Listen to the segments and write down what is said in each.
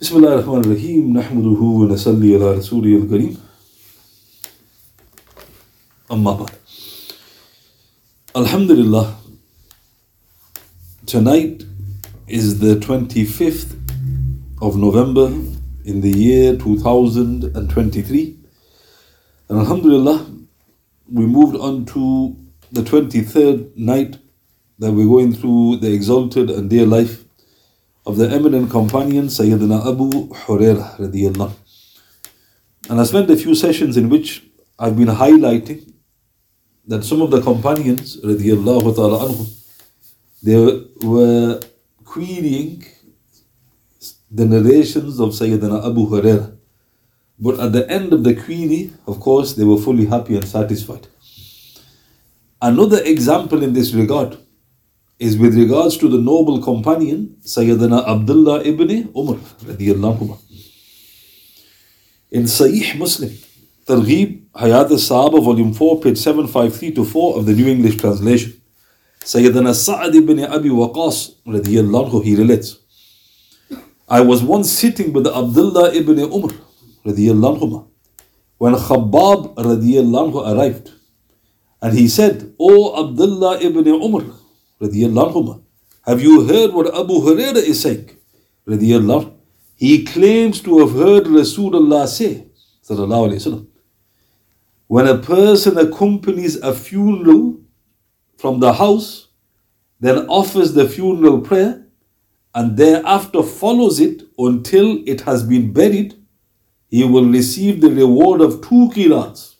بسم الله الرحمن الرحيم نحمده ونصلي على رسوله الكريم أما بعد Alhamdulillah Tonight is the 25th of November in the year 2023 and Alhamdulillah we moved on to the 23rd night that we're going through the exalted and dear life of the eminent companion Sayyidina Abu Hurairah radiyallahu. And I spent a few sessions in which I've been highlighting that some of the companions radiyallahu ta'ala anhum, they were querying the narrations of Sayyidina Abu Hurairah. But at the end of the query, of course, they were fully happy and satisfied. Another example in this regard is with regards to the noble companion Sayyidina Abdullah ibn Umar In Sahih Muslim, Targhib Hayat al-Sahaba volume 4 page 753 to 4 of the New English translation, Sayyidina Sa'ad ibn Abi Waqas radiallahu he relates, I was once sitting with Abdullah ibn Umar radiallahu when Khabbab radiallahu arrived. And he said, O Abdullah ibn Umar have you heard what Abu Huraira is saying? He claims to have heard Rasulullah say, when a person accompanies a funeral from the house, then offers the funeral prayer, and thereafter follows it until it has been buried, he will receive the reward of two qirats,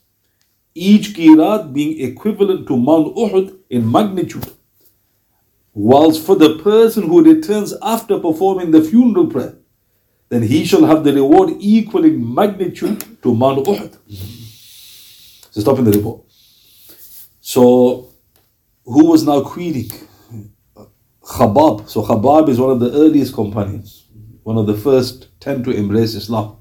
each qirat being equivalent to Mount Uhud in magnitude. Whilst for the person who returns after performing the funeral prayer, then he shall have the reward equaling magnitude to Mount Uhud. So stop in the report. So who was now querying? Khabbab. So Khabbab is one of the earliest companions, one of the first ten to embrace Islam.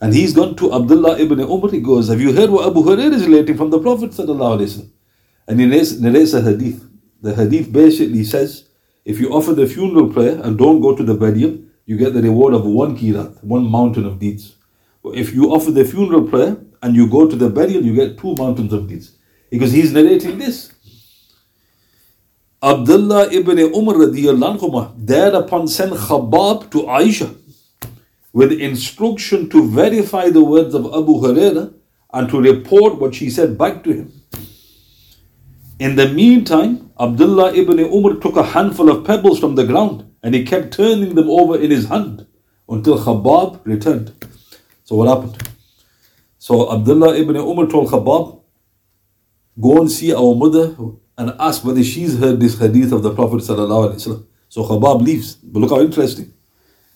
And he's gone to Abdullah ibn Umar. He goes, Have you heard what Abu Hurairah is relating from the Prophet? And he narrates, narrates a hadith. The hadith basically says if you offer the funeral prayer and don't go to the burial, you get the reward of one kirat, one mountain of deeds. If you offer the funeral prayer and you go to the burial, you get two mountains of deeds. Because he's narrating this. Abdullah ibn Umar radiallahu thereupon sent Khabbab to Aisha with instruction to verify the words of Abu Huraira and to report what she said back to him. In the meantime, Abdullah ibn Umar took a handful of pebbles from the ground and he kept turning them over in his hand until Khabbab returned. So what happened? So Abdullah ibn Umar told Khabbab, go and see our mother and ask whether she's heard this hadith of the Prophet So Khabbab leaves. But look how interesting.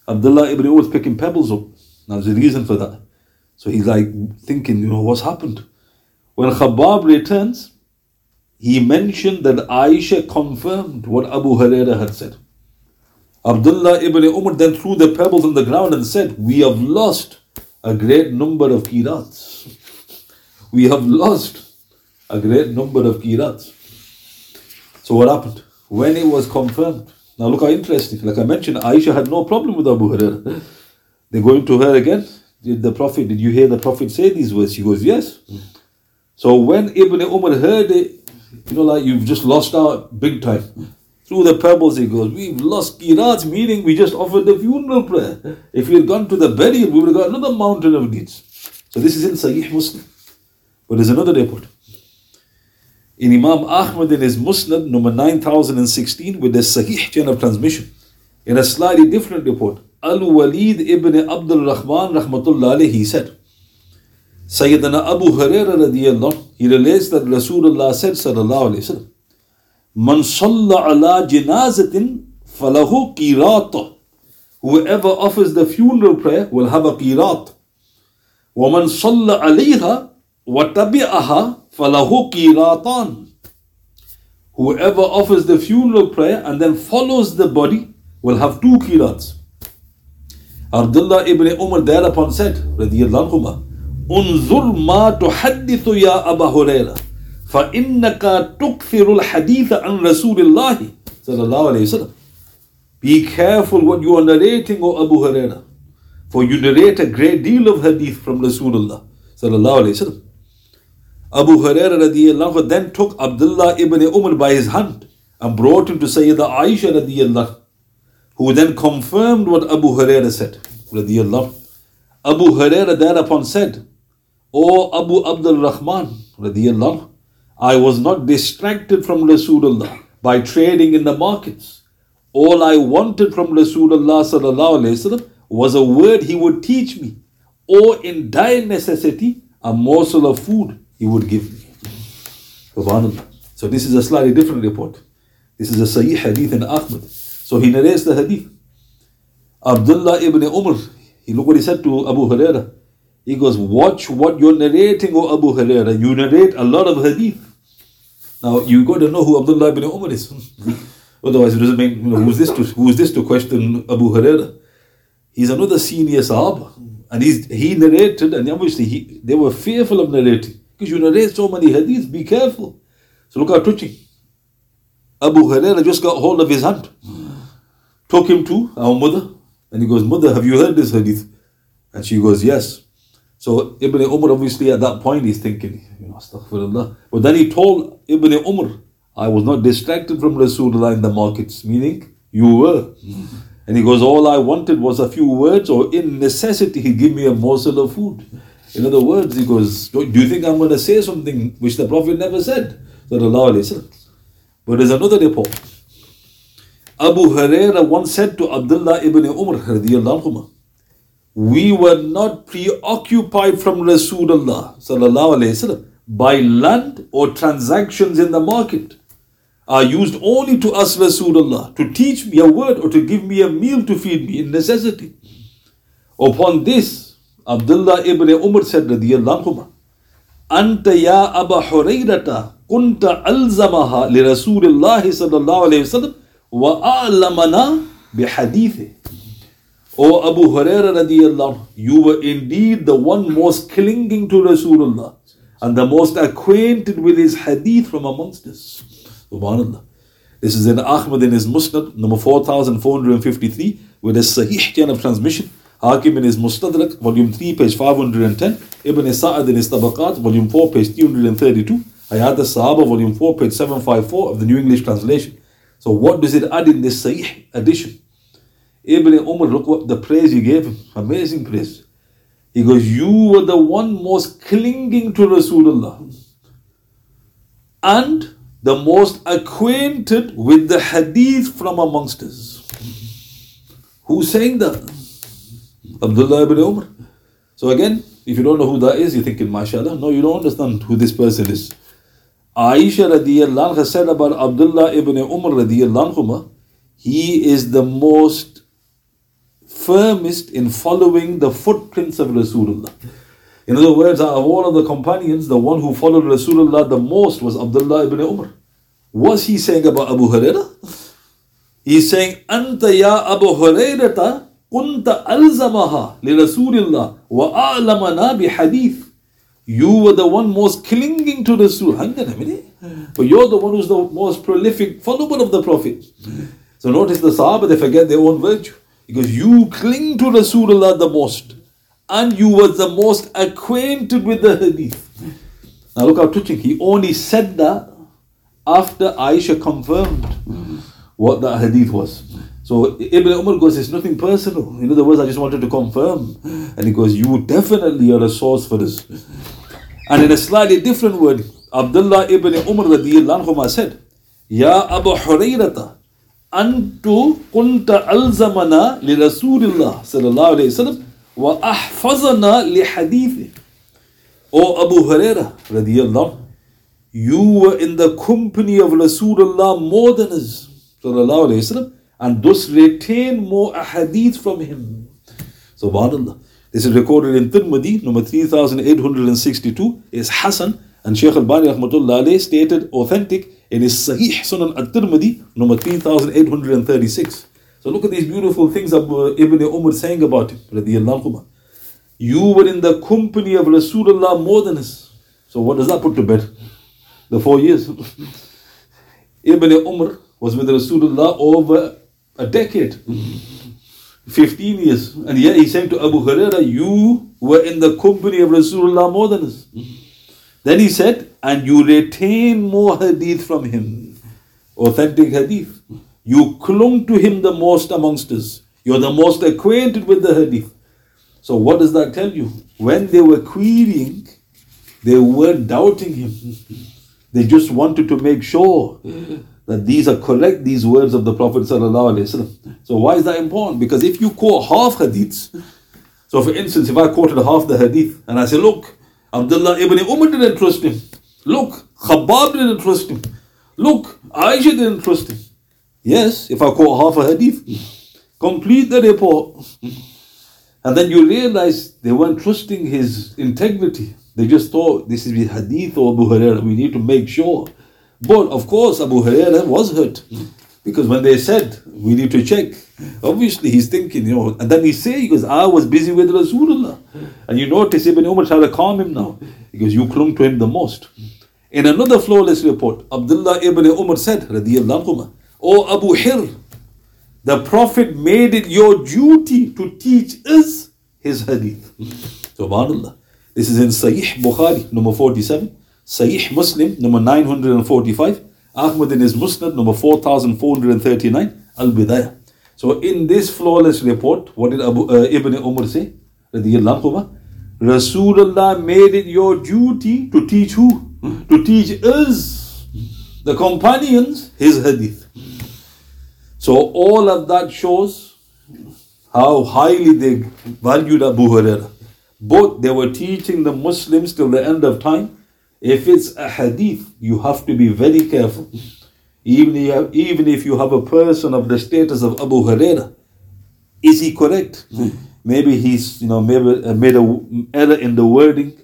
Abdullah ibn Umar is picking pebbles up. Now there's a reason for that. So he's like thinking, you know, what's happened? When Khabbab returns, he mentioned that Aisha confirmed what Abu Huraira had said. Abdullah ibn Umar then threw the pebbles on the ground and said, We have lost a great number of kirats. We have lost a great number of kirats. So what happened? When it was confirmed, now look how interesting. Like I mentioned, Aisha had no problem with Abu Huraira. They're going to her again. Did the Prophet, did you hear the Prophet say these words? She goes, Yes. So when Ibn Umar heard it, you know, like you've just lost out big time. Through the pebbles, he goes, We've lost qirats, meaning we just offered the funeral prayer. If we had gone to the burial, we would have got another mountain of deeds. So this is in Sahih Muslim. But there's another report. In Imam Ahmad in his Musnad, number 9016, with the Sahih chain of transmission, in a slightly different report, Al Walid ibn Abdul Rahman, rahmatullah he said, Sayyidina Abu Hurairah radiallahu he relates that Rasulullah said sallallahu alayhi wasallam, Man salla ala jinazatin falahu qirata. Whoever offers the funeral prayer will have a qirat. وَمَنْ صَلَّ عَلَيْهَا وَتَبِعَهَا فَلَهُ قِيرَاتًا Whoever offers the funeral prayer and then follows the body will have two qirats. Abdullah ibn Umar thereupon said, radiyallahu anhu, انظر ما تحدث يا أبا هريرة فإنك تكثر الحديث عن رسول الله صلى الله عليه وسلم Be careful what you are narrating, O Abu Huraira. For you narrate a great deal of hadith from Rasulullah sallallahu alayhi wasallam. Abu Hurairah radiallahu then took Abdullah ibn Umar by his hand and brought him to Sayyidah Aisha radiallahu who then confirmed what Abu Hurairah said radiallahu. Abu Hurairah thereupon said, O Abu Abdul Rahman I was not distracted from Rasulullah by trading in the markets. All I wanted from Rasulullah was a word he would teach me, or in dire necessity, a morsel of food he would give me. So this is a slightly different report. This is a Sahih hadith in Ahmad. So he narrates the hadith. Abdullah ibn Umar, he look what he said to Abu Huraira. He goes, watch what you're narrating, O Abu Huraira. You narrate a lot of hadith. Now you got to know who Abdullah ibn Umar is. Otherwise, it doesn't mean you know who's this to who's this to question Abu Huraira. He's another senior Sahaba. And he's, he narrated, and obviously he, they were fearful of narrating. Because you narrate so many hadiths, be careful. So look how touching. Abu Huraira just got hold of his hand, took him to our mother, and he goes, Mother, have you heard this hadith? And she goes, Yes. So Ibn Umar obviously at that point he's thinking, you know, astaghfirullah. But then he told Ibn Umar, I was not distracted from Rasulullah in the markets, meaning you were. Hmm. And he goes, All I wanted was a few words, or in necessity, he give me a morsel of food. In other words, he goes, Do you think I'm going to say something which the Prophet never said? That Allah. But there's another report. Abu Huraira once said to Abdullah ibn Umar, We were not preoccupied from Rasulullah by land or transactions in the market are used only to us Rasulullah to teach me a word or to give me a meal to feed me in necessity. Upon this, Abdullah ibn Umar said, radiyallahu Anta ya Aba Hurayrata kunta alzamaha li Rasulullah sallallahu alayhi wa a'lamana bihadithi. O Abu Huraira radiyallahu you were indeed the one most clinging to Rasulullah and the most acquainted with his hadith from amongst us. Subhanallah. This is in Ahmad in his Musnad, number 4453, with a Sahih chain of transmission. Hakim in his Mustadrak, volume 3, page 510. Ibn Sa'ad in his Tabaqat, volume 4, page 332. Hayat al-Sahaba, volume 4, page 754 of the New English Translation. So what does it add in this Sahih edition? Ibn Umar, look what the praise he gave him. Amazing praise. He goes, You were the one most clinging to Rasulullah. And the most acquainted with the hadith from amongst us. Who's saying that? Abdullah ibn Umar. So again, if you don't know who that is, you're thinking, mashallah. No, you don't understand who this person is. Aisha radiallahu anha said about Abdullah ibn Umar radiallahu anhu, he is the most firmest in following the footprints of Rasulullah. In other words, out of all of the companions, the one who followed Rasulullah the most was Abdullah ibn Umar. What's he saying about Abu Hurairah? He's saying, Anta ya Abu Hurairata kunta alzamaha li Rasulillah wa a'lamana bi hadith. You were the one most clinging to Rasul. But you're the one who's the most prolific follower of the Prophet. So notice the Sahaba, they forget their own virtue. Because you cling to Rasulullah the most and you were the most acquainted with the hadith. Now look how touching. He only said that after Aisha confirmed what that hadith was. So Ibn Umar goes, it's nothing personal. In other words, I just wanted to confirm. And he goes, you definitely are a source for this. And in a slightly different word, Abdullah ibn Umar said, Ya Abu Hurayrata, antu kunta alzamana li Rasulillah sallallahu alayhi wa sallam وَأَحْفَظَنَا لِحَدِيثِهِ O Abu Huraira radiallahu you were in the company of Rasulullah more than us sallallahu alayhi wasallam and thus retain more hadith from him. Subhanallah. This is recorded in Tirmidhi, number 3862, is Hassan and Shaykh al-Bani rahmatullah stated authentic in his Sahih Sunan al-Tirmidhi, number 3836. So look at these beautiful things Ibn Umar saying about him. You were in the company of Rasulullah more than us. So what does that put to bed? The four years. Ibn Umar was with Rasulullah over a decade. 15 years. And yet he said to Abu Huraira, You were in the company of Rasulullah more than us. Then he said, And you retain more hadith from him. Authentic hadith. You clung to him the most amongst us. You're the most acquainted with the hadith. So what does that tell you? When they were querying, they weren't doubting him. They just wanted to make sure that these are correct, these words of the Prophet. So why is that important? Because if you quote half hadiths, so for instance, if I quoted half the hadith and I say, look, Abdullah ibn Umar didn't trust him. Look, Khabbab didn't trust him. Look, Aisha didn't trust him. Yes, if I quote half a hadith, complete the report. And then you realize they weren't trusting his integrity. They just thought this is the hadith of Abu Hurairah. We need to make sure. But of course, Abu Hurairah was hurt. Because when they said, we need to check, obviously he's thinking, you know, and then he say, he goes, I was busy with Rasulullah. And you notice Ibn Umar try to calm him now. Because you clung to him the most. In another flawless report, Abdullah ibn Umar said, O Abu Hir, the Prophet made it your duty to teach us his hadith. Subhanallah. This is in Sahih Bukhari, number 47, Sahih Muslim, number 945, Ahmad in his Musnad, number 4439, Al Bidayah. So, in this flawless report, what did Abu, uh, Ibn Umar say? Rasulullah made it your duty to teach who? To teach us, the companions, his hadith. So all of that shows how highly they valued Abu Huraira. Both they were teaching the Muslims till the end of time. If it's a hadith, you have to be very careful. Even if, have, even if you have a person of the status of Abu Huraira, is he correct? Maybe he's you know maybe uh, made a error in the wording.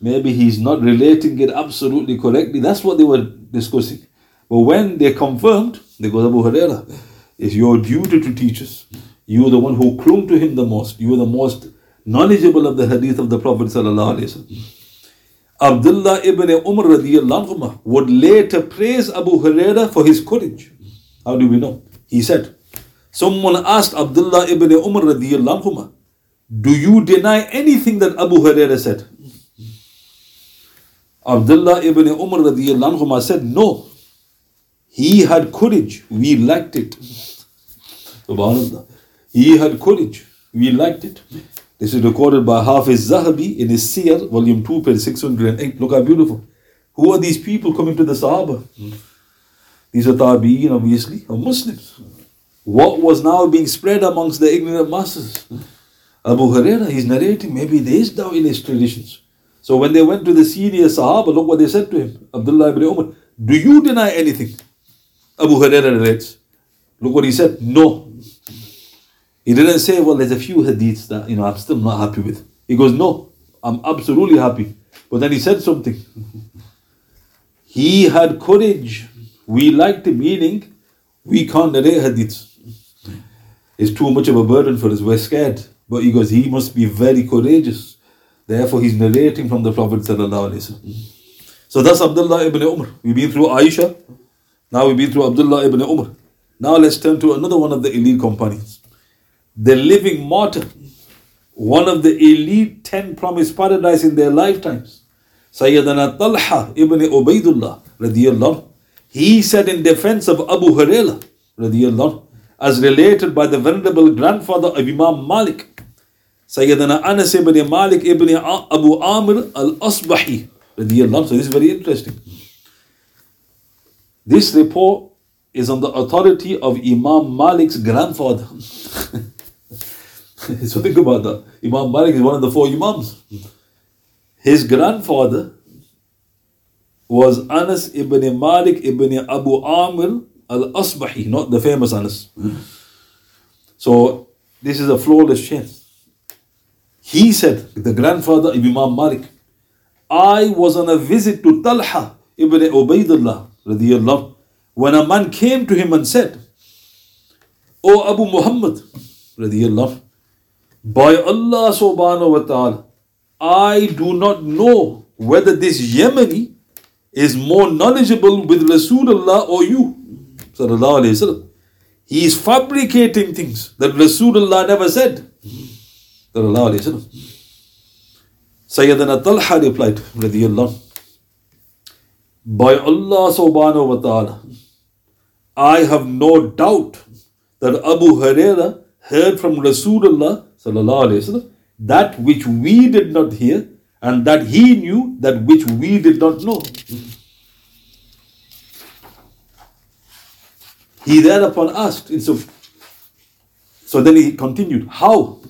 Maybe he's not relating it absolutely correctly. That's what they were discussing. But when they confirmed, they go to Abu Huraira it's your duty to teach us. You are the one who clung to him the most. You are the most knowledgeable of the hadith of the Prophet. Abdullah ibn Umar anhu would later praise Abu Huraira for his courage. How do we know? He said, Someone asked Abdullah ibn Umar Do you deny anything that Abu Huraira said? Abdullah ibn Umar said, No. He had courage. We lacked it. He had courage. We liked it. This is recorded by Hafiz Zahabi in his Siyar, volume 2, page 608. Look how beautiful. Who are these people coming to the Sahaba? These are Tabi'een, obviously, or Muslims. What was now being spread amongst the ignorant masses? Abu Huraira, he's narrating, maybe there is doubt in his traditions. So when they went to the senior Sahaba, look what they said to him. Abdullah ibn Umar, do you deny anything? Abu Huraira relates. Look what he said. No, he didn't say, well, there's a few hadiths that, you know, I'm still not happy with. He goes, no, I'm absolutely happy. But then he said something. he had courage. We liked him, meaning we can't narrate hadiths. It's too much of a burden for us. We're scared. But he goes, he must be very courageous. Therefore, he's narrating from the Prophet. So that's Abdullah ibn Umar. We've been through Aisha. Now we've been through Abdullah ibn Umar. Now let's turn to another one of the elite companions the living martyr, one of the elite ten promised paradise in their lifetimes. Sayyidina Talha ibn Ubaidullah radiallahu he said in defense of Abu Hurairah radiallahu as related by the venerable grandfather of Imam Malik, Sayyidina Anas ibn Malik ibn Abu Amir al-Asbahi radiallahu So this is very interesting. This report is on the authority of Imam Malik's grandfather. so think about that. Imam Malik is one of the four Imams. His grandfather was Anas ibn Malik ibn Abu Amir al Asbahi, not the famous Anas. So this is a flawless chain. He said, the grandfather Imam Malik, I was on a visit to Talha ibn Ubaidullah radiallahu, when a man came to him and said, O Abu Muhammad by Allah subhanahu wa ta'ala, I do not know whether this Yemeni is more knowledgeable with Rasulullah or you. he is fabricating things that Rasulullah never said. Sallallahu. Sayyidina Talha replied, radiyallahu, by Allah subhanahu wa ta'ala, I have no doubt that Abu Huraira heard from Rasulullah sallallahu that which we did not hear and that he knew that which we did not know. He thereupon asked, so, so then he continued, How?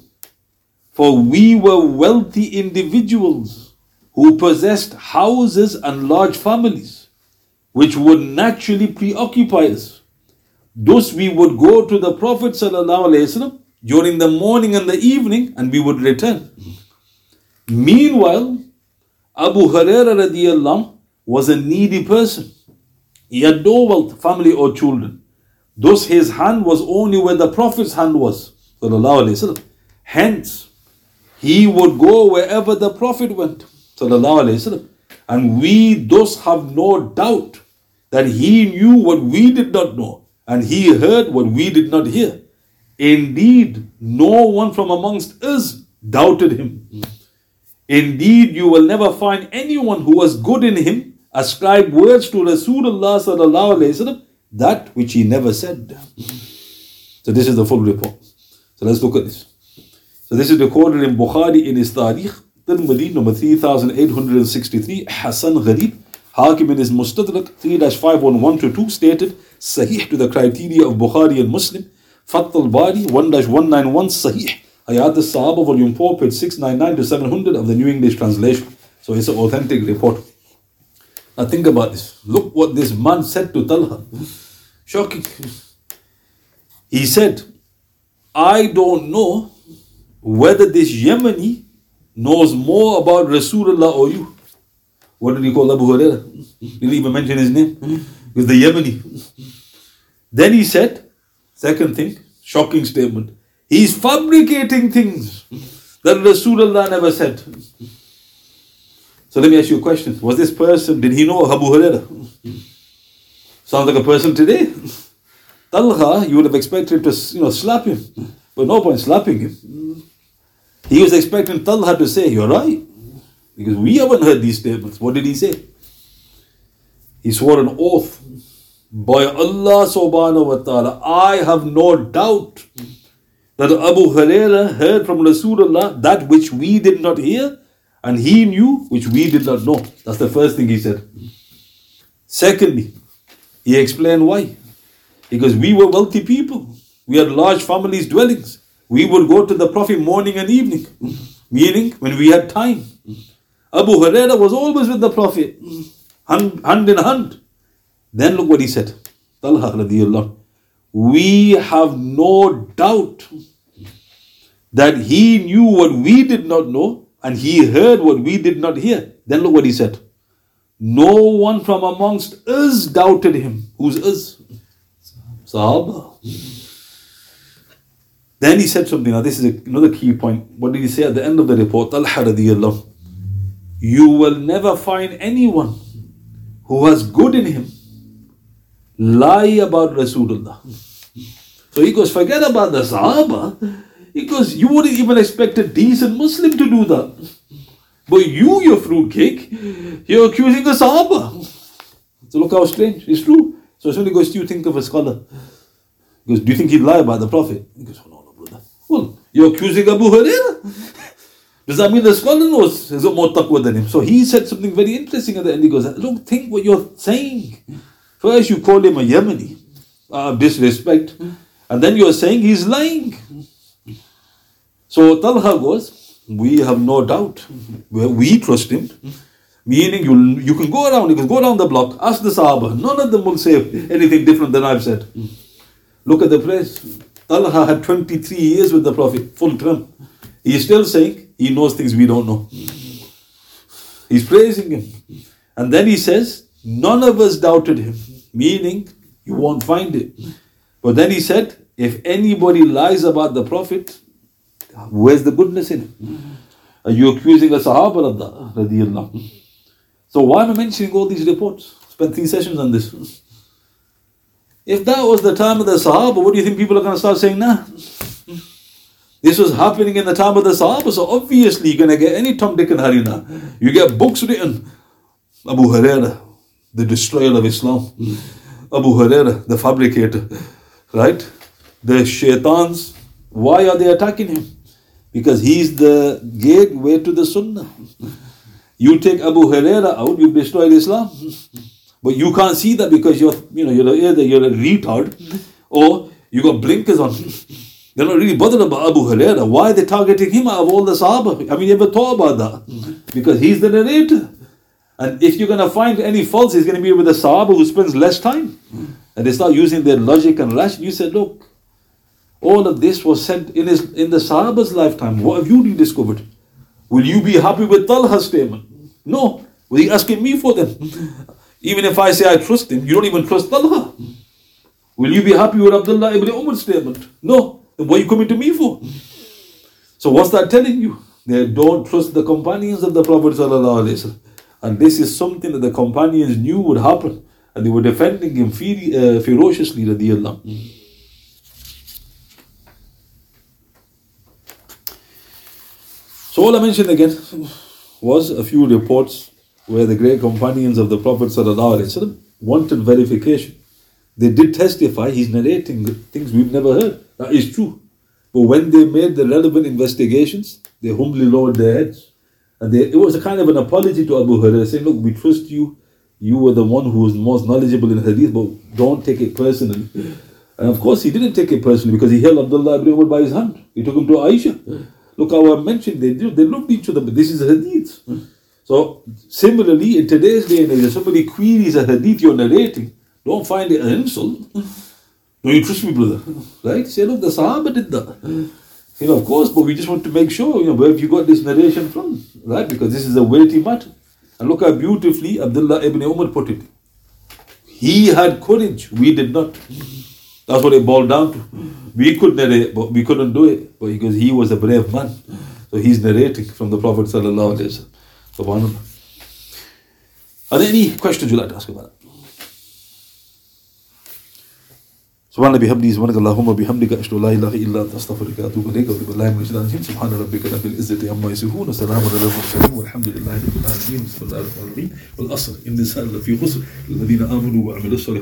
For we were wealthy individuals who possessed houses and large families, which would naturally preoccupy us. Thus, we would go to the Prophet during the morning and the evening, and we would return. Meanwhile, Abu Huraira radiallahu was a needy person. He had no wealth, family, or children. Thus, his hand was only where the Prophet's hand was. Hence, he would go wherever the Prophet went. And we thus have no doubt that he knew what we did not know, and he heard what we did not hear. Indeed, no one from amongst us doubted him. Indeed, you will never find anyone who was good in him ascribe words to Rasulullah that which he never said. So this is the full report. So let's look at this. So this is recorded in Bukhari in his Tarikh, Tirmidhi number 3863, Hassan Gharib, Hakim in his Mustadrak 3-511 stated, Sahih to the criteria of Bukhari and Muslim, Fath al-Bari 1-191 Sahih, Hayat al-Sahaba volume 4 page 699 to 700 of the New English translation. So it's an authentic report. Now think about this. Look what this man said to Talha. Shocking. He said, I don't know whether this Yemeni knows more about Rasulullah or you. What did he call Abu Huraira? Didn't even mention his name. He was the Yemeni. Then he said, second thing, shocking statement. He's fabricating things that Rasulullah never said. So let me ask you a question. Was this person, did he know Abu Huraira? Sounds like a person today. Talha, you would have expected to you know, slap him. But no point slapping him. He was expecting Talha to say, You're right. Because we haven't heard these statements. What did he say? He swore an oath by Allah subhanahu wa ta'ala. I have no doubt that Abu Huraira heard from Rasulullah that which we did not hear, and he knew which we did not know. That's the first thing he said. Secondly, he explained why. Because we were wealthy people, we had large families, dwellings. We would go to the Prophet morning and evening, meaning when we had time. Abu Huraira was always with the Prophet, hand, in hand. Then look what he said. We have no doubt that he knew what we did not know and he heard what we did not hear. Then look what he said. No one from amongst us doubted him. Who's us? Sahaba. Then he said something. Now, this is another key point. What did he say at the end of the report? Talha. You will never find anyone who has good in him lie about Rasulullah. So he goes, forget about the Sahaba. He goes, you wouldn't even expect a decent Muslim to do that. But you, your fruitcake, you're accusing a Sahaba. So look how strange. It's true. So somebody goes, do you think of a scholar? He goes, do you think he'd lie about the Prophet? He goes, oh, no, Well, you're accusing Abu Huraira. Does that mean the scholar knows? Has got more taqwa than him? So he said something very interesting at the end. He goes, look, think what you're saying. First you call him a Yemeni, uh, disrespect. And then you're saying he's lying. So Talha goes, we have no doubt. We trust him. Meaning you you can go around, you can go down the block, ask the Sahaba. None of them will say anything different than I've said. Look at the place. Talha had 23 years with the Prophet, full term. He's still saying he knows things we don't know. He's praising him. And then he says, None of us doubted him, meaning you won't find it. But then he said, If anybody lies about the Prophet, where's the goodness in it? Are you accusing a Sahaba? So why am I mentioning all these reports? Spent three sessions on this. If that was the time of the Sahaba, what do you think people are going to start saying now? This was happening in the time of the Sahaba, so obviously you're going to get any Tom, Dick, and Harry now. You get books written. Abu Huraira, the destroyer of Islam. Abu Huraira, the fabricator. Right? The shaitans, why are they attacking him? Because he's the gateway to the Sunnah. You take Abu Huraira out, you've destroyed Islam. But you can't see that because you're, you know, you're either you're a retard or you got blinkers on. They're not really bothered about Abu Huraira. Why are they targeting him out of all the Sahaba? I mean, you ever thought about that? Mm-hmm. Because he's the narrator. And if you're going to find any faults, it's going to be with the Sahaba who spends less time. Mm-hmm. And they start using their logic and rationale. You said, look, all of this was sent in his in the Sahaba's lifetime. What have you rediscovered? Will you be happy with Talha's statement? No. Will you asking me for them? Even if I say I trust him, you don't even trust Allah. Will you be happy with Abdullah ibn Umar's statement? No. Then what are you coming to me for? So what's that telling you? They don't trust the companions of the Prophet. And this is something that the companions knew would happen. And they were defending him uh, ferociously. So all I mentioned again was a few reports where the great companions of the Prophet wanted verification. They did testify, he's narrating things we've never heard. That is true. But when they made the relevant investigations, they humbly lowered their heads. And they, it was a kind of an apology to Abu Hurairah, saying, Look, we trust you. You were the one who was most knowledgeable in hadith, but don't take it personally. And of course, he didn't take it personally because he held Abdullah ibn Umar by his hand. He took him to Aisha. Look how I mentioned they do. They loved each other, but this is hadith. So similarly, in today's day and age, if somebody queries a hadith you're narrating, don't find it an insult. Do you trust me, brother? Right? Say, look, the Sahaba did that. You know, of course, but we just want to make sure, you know, where have you got this narration from? Right? Because this is a weighty matter. And look how beautifully Abdullah ibn Umar put it. He had courage, we did not. That's what it boiled down to. We could narrate, but we couldn't do it. But because he was a brave man. So he's narrating from the Prophet. Sallallahu Alaihi Wasallam. Subhanallah. Are there any questions you'd like to ask about that? سبحان بحمده سبحانك اللهم وبحمدك أشهد أن لا إله إلا أنت أستغفرك وأتوب إليك وأتوب بالله من الشيطان الرجيم سبحان ربك رب العزة عما يصفون وسلام على المرسلين والحمد لله رب العالمين بسم الله الرحمن الرحيم والأصل إن الإنسان لفي الذين آمنوا وعملوا الصالحات